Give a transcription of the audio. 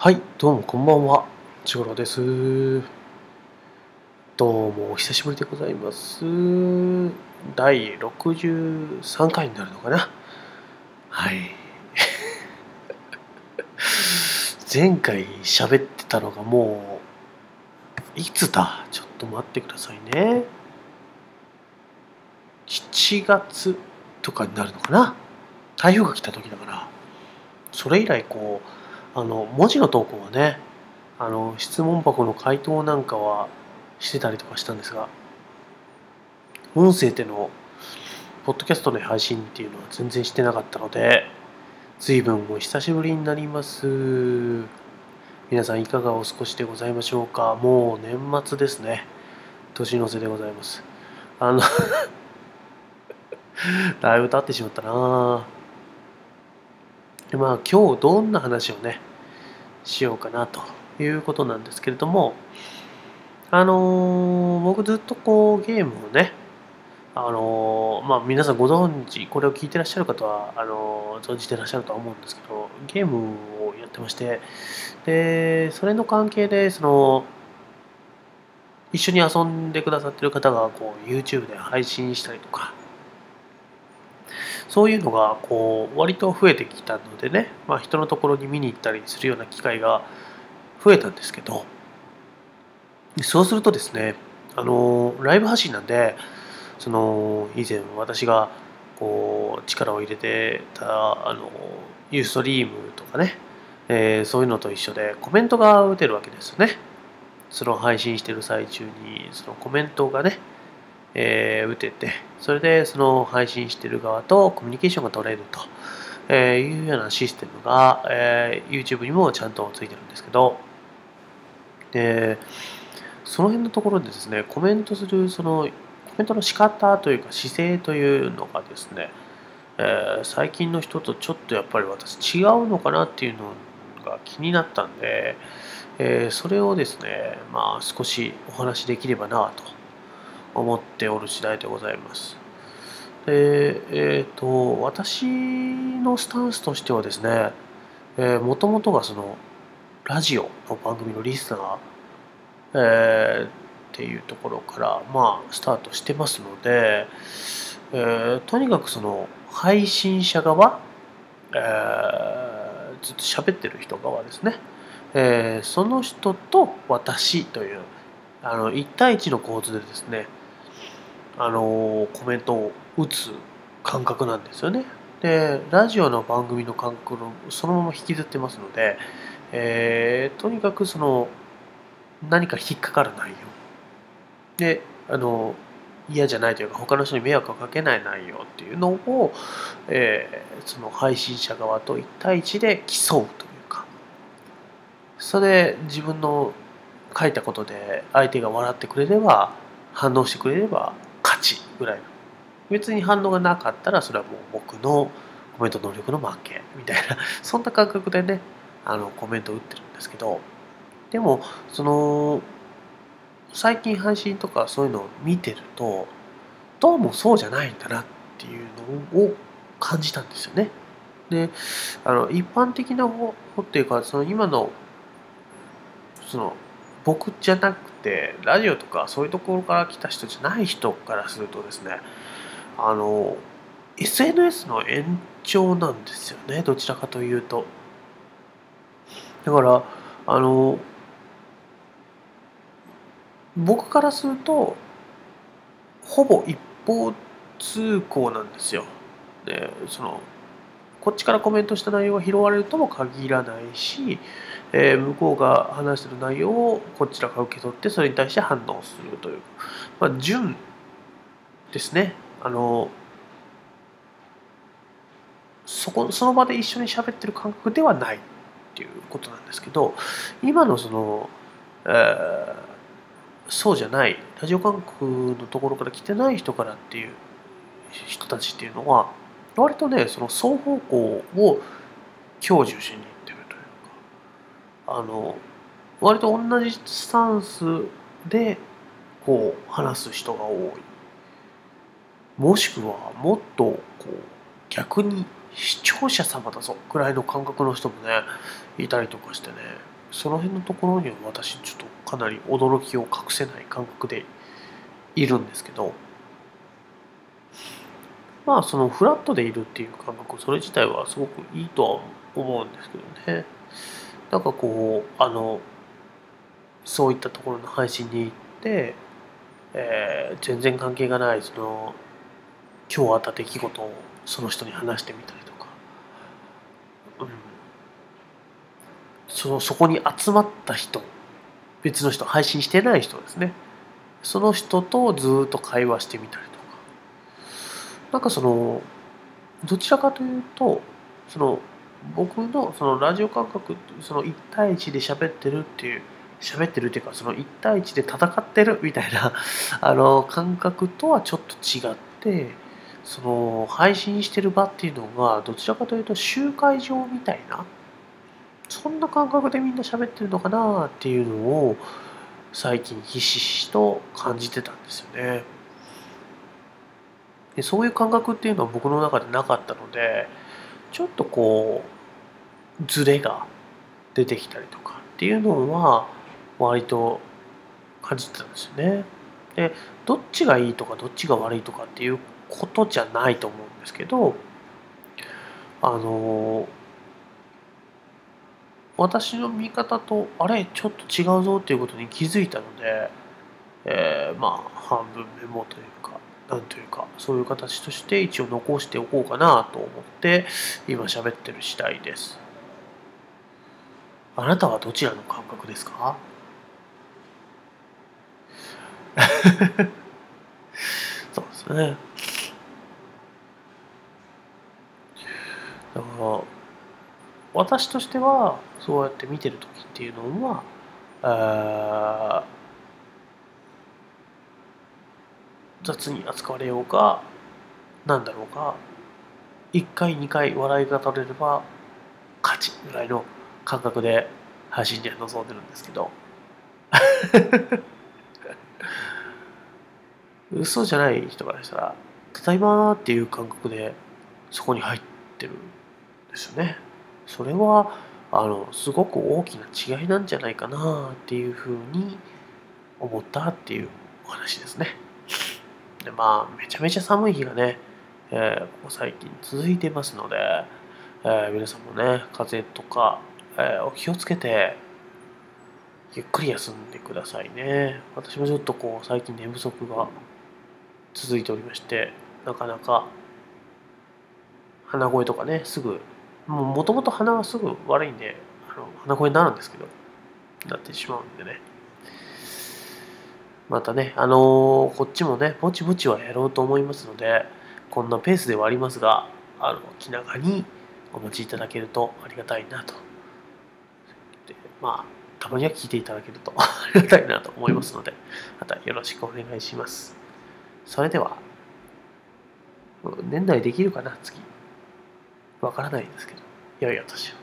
はい、どうもこんばんは。ちごろです。どうもお久しぶりでございます。第63回になるのかな。はい。前回喋ってたのがもう、いつだ？ちょっと待ってくださいね。7月とかになるのかな。台風が来た時だから。それ以来こう、あの文字の投稿はねあの質問箱の回答なんかはしてたりとかしたんですが音声でのポッドキャストの配信っていうのは全然してなかったので随分お久しぶりになります。皆さんいかがお過ごしでございましょうか？もう年末ですね。年の瀬でございます。あの だいぶ経ってしまったなぁ。でまあ今日どんな話をねしようかなということなんですけれどもあのー僕ずっとこうゲームをねあのーまあ皆さんご存知これを聞いてらっしゃる方はあのー存じてらっしゃるとは思うんですけどゲームをやってましてでそれの関係でその一緒に遊んでくださってる方がこう YouTube で配信したりとかそういうのがこう割と増えてきたのでね、まあ、人のところに見に行ったりするような機会が増えたんですけどそうするとですねあのライブ配信なんでその以前私がこう力を入れてたあのユーストリームとかね、えーそういうのと一緒でコメントが打てるわけですよね。その配信してる最中にそのコメントがねえー打ててそれでその配信してる側とコミュニケーションが取れると、えーいうようなシステムが、えー YouTube にもちゃんとついてるんですけどでその辺のところでですねコメントするそのコメントの仕方というか姿勢というのがですね、えー最近の人とちょっとやっぱり私違うのかなっていうのが気になったんで、えーそれをですねまあ少しお話しできればなと思っておる次第でございます。で、えっ、と、私のスタンスとしてはですね、もともとがその、ラジオの番組のリスナー、えーっていうところから、まあ、スタートしてますので、えーとにかくその、配信者側、えーずっと喋ってる人側ですね、えーその人と私という、あの、1対1の構図でですね、あのコメントを打つ感覚なんですよね。でラジオの番組の感覚のそのまま引きずってますので、えーとにかくその何か引っかかる内容であの嫌じゃないというか他の人に迷惑をかけない内容っていうのを、えーその配信者側と1対1で競うというかそれで自分の書いたことで相手が笑ってくれれば反応してくれれば勝ちぐらいの別に反応がなかったらそれはもう僕のコメント能力の負けみたいな そんな感覚でねあのコメントを打ってるんですけどでもその最近配信とかそういうのを見てるとどうもそうじゃないんだなっていうのを感じたんですよね。であの一般的な方っていうかその今のその僕じゃなくてラジオとかそういうところから来た人じゃない人からするとですねあの SNS の延長なんですよねどちらかというと。だからあの僕からするとほぼ一方通行なんですよ。でそのこっちからコメントした内容が拾われるとも限らないし、えー向こうが話してる内容をこちらが受け取ってそれに対して反応するという、まあ、順ですね。あのそこその場で一緒に喋ってる感覚ではないっていうことなんですけど今のその、えーそうじゃないラジオ感覚のところから来てない人からっていう人たちっていうのは割とねその双方向を享受しにあの割と同じスタンスでこう話す人が多い。もしくはもっとこう逆に視聴者様だぞくらいの感覚の人もねいたりとかしてね。その辺のところには私ちょっとかなり驚きを隠せない感覚でいるんですけど。まあそのフラットでいるっていう感覚それ自体はすごくいいとは思うんですけどね。なんかこうあのそういったところの配信に行って、えー、全然関係がないその今日あった出来事をその人に話してみたりとか、うん、そのそこに集まった人別の人配信してない人ですね。その人とずっと会話してみたりとか。なんかそのどちらかというとその僕のそのラジオ感覚その1対1で喋ってるっていう喋ってるっていうかその1対1で戦ってるみたいな あの感覚とはちょっと違ってその配信してる場っていうのがどちらかというと集会場みたいなそんな感覚でみんな喋ってるのかなっていうのを最近ひしひしと感じてたんですよね。でそういう感覚っていうのは僕の中でなかったのでちょっとこうズレが出てきたりとかっていうのは割と感じてたんですよね。でどっちがいいとかどっちが悪いとかっていうことじゃないと思うんですけどあの私の見方とあれちょっと違うぞっていうことに気づいたので、えー、まあ半分メモというかなんというかそういう形として一応残しておこうかなと思って今喋ってる次第です。あなたはどちらの感覚ですか？そうですね。だから私としてはそうやって見てる時っていうのは、あ雑に扱われようがなんだろうが1回2回笑いが取れれば勝ちぐらいの感覚で配信には臨んでるんですけど 嘘じゃない人からしたら「ただいま」っていう感覚でそこに入ってるんですよね。それはあのすごく大きな違いなんじゃないかなっていうふうに思ったっていうお話ですね。でまあめちゃめちゃ寒い日がね、えー、ここ最近続いてますので、えー、皆さんもね風邪とか、えー、お気をつけてゆっくり休んでくださいね。私もちょっとこう最近寝不足が続いておりましてなかなか鼻声とかねすぐもともと鼻はすぐ悪いんであの鼻声になるんですけどなってしまうんでねまたねあのー、こっちもねぼちぼちはやろうと思いますのでこんなペースではありますがあの気長にお待ちいただけるとありがたいなと。でまあたまには聞いていただけると ありがたいなと思いますのでまたよろしくお願いします。それでは年内できるかな次。わからないですけど。良いお年を